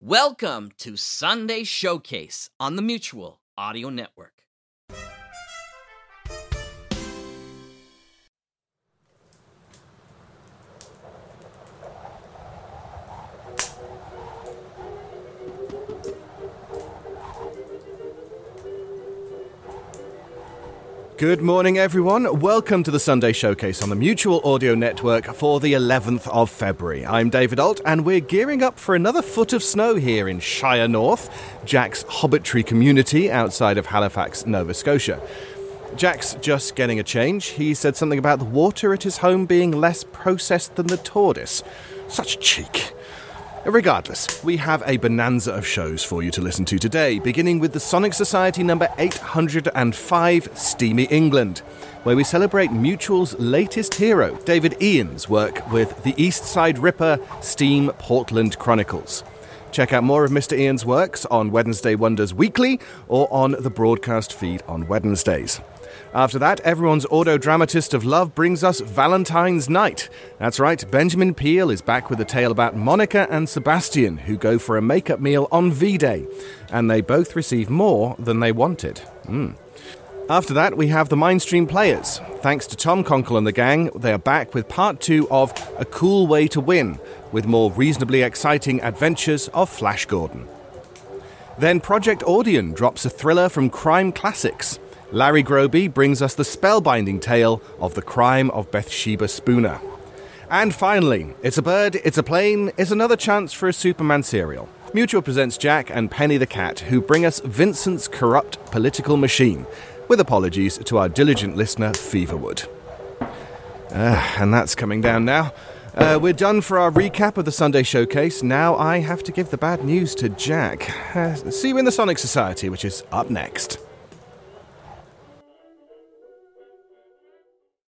Welcome to Sunday Showcase on the Mutual Audio Network. Good morning, everyone. Welcome to the Sunday Showcase on the Mutual Audio Network for the 11th of February. I'm David Alt, and we're gearing up for another foot of snow here in Shire North, Jack's hobbitry community outside of Halifax, Nova Scotia. Jack's just getting a change. He said something about the water at his home being less processed than the Tortoise. Such cheek. Regardless, we have a bonanza of shows for you to listen to today, beginning with the Sonic Society number 805, Steamy England, where we celebrate Mutual's latest hero, David Ian's work with the East Side Ripper Steam Portland Chronicles. Check out more of Mr. Ian's works on Wednesday Wonders Weekly or on the broadcast feed on Wednesdays. After that, everyone's audio dramatist of love brings us Valentine's Knight. That's right, Benjamin Peel is back with a tale about Monica and Sebastian, who go for a makeup meal on V Day, and they both receive more than they wanted. Mm. After that, we have the Mindspring Players. Thanks to Tom Conkle and the gang, they are back with part two of A Cool Way to Win, with more reasonably exciting adventures of Flash Gordon. Then Project Audion drops a thriller from Crime Classics. Larry Groby brings us the spellbinding tale of the crime of Bathsheba Spooner. And finally, It's a Bird, It's a Plane is another chance for a Superman serial. Mutual presents Jack and Penny the Cat, who bring us Vincent's corrupt political machine, with apologies to our diligent listener, Feverwood. Uh, and that's coming down now. Uh, we're done for our recap of the Sunday showcase. Now I have to give the bad news to Jack. Uh, see you in the Sonic Society, which is up next.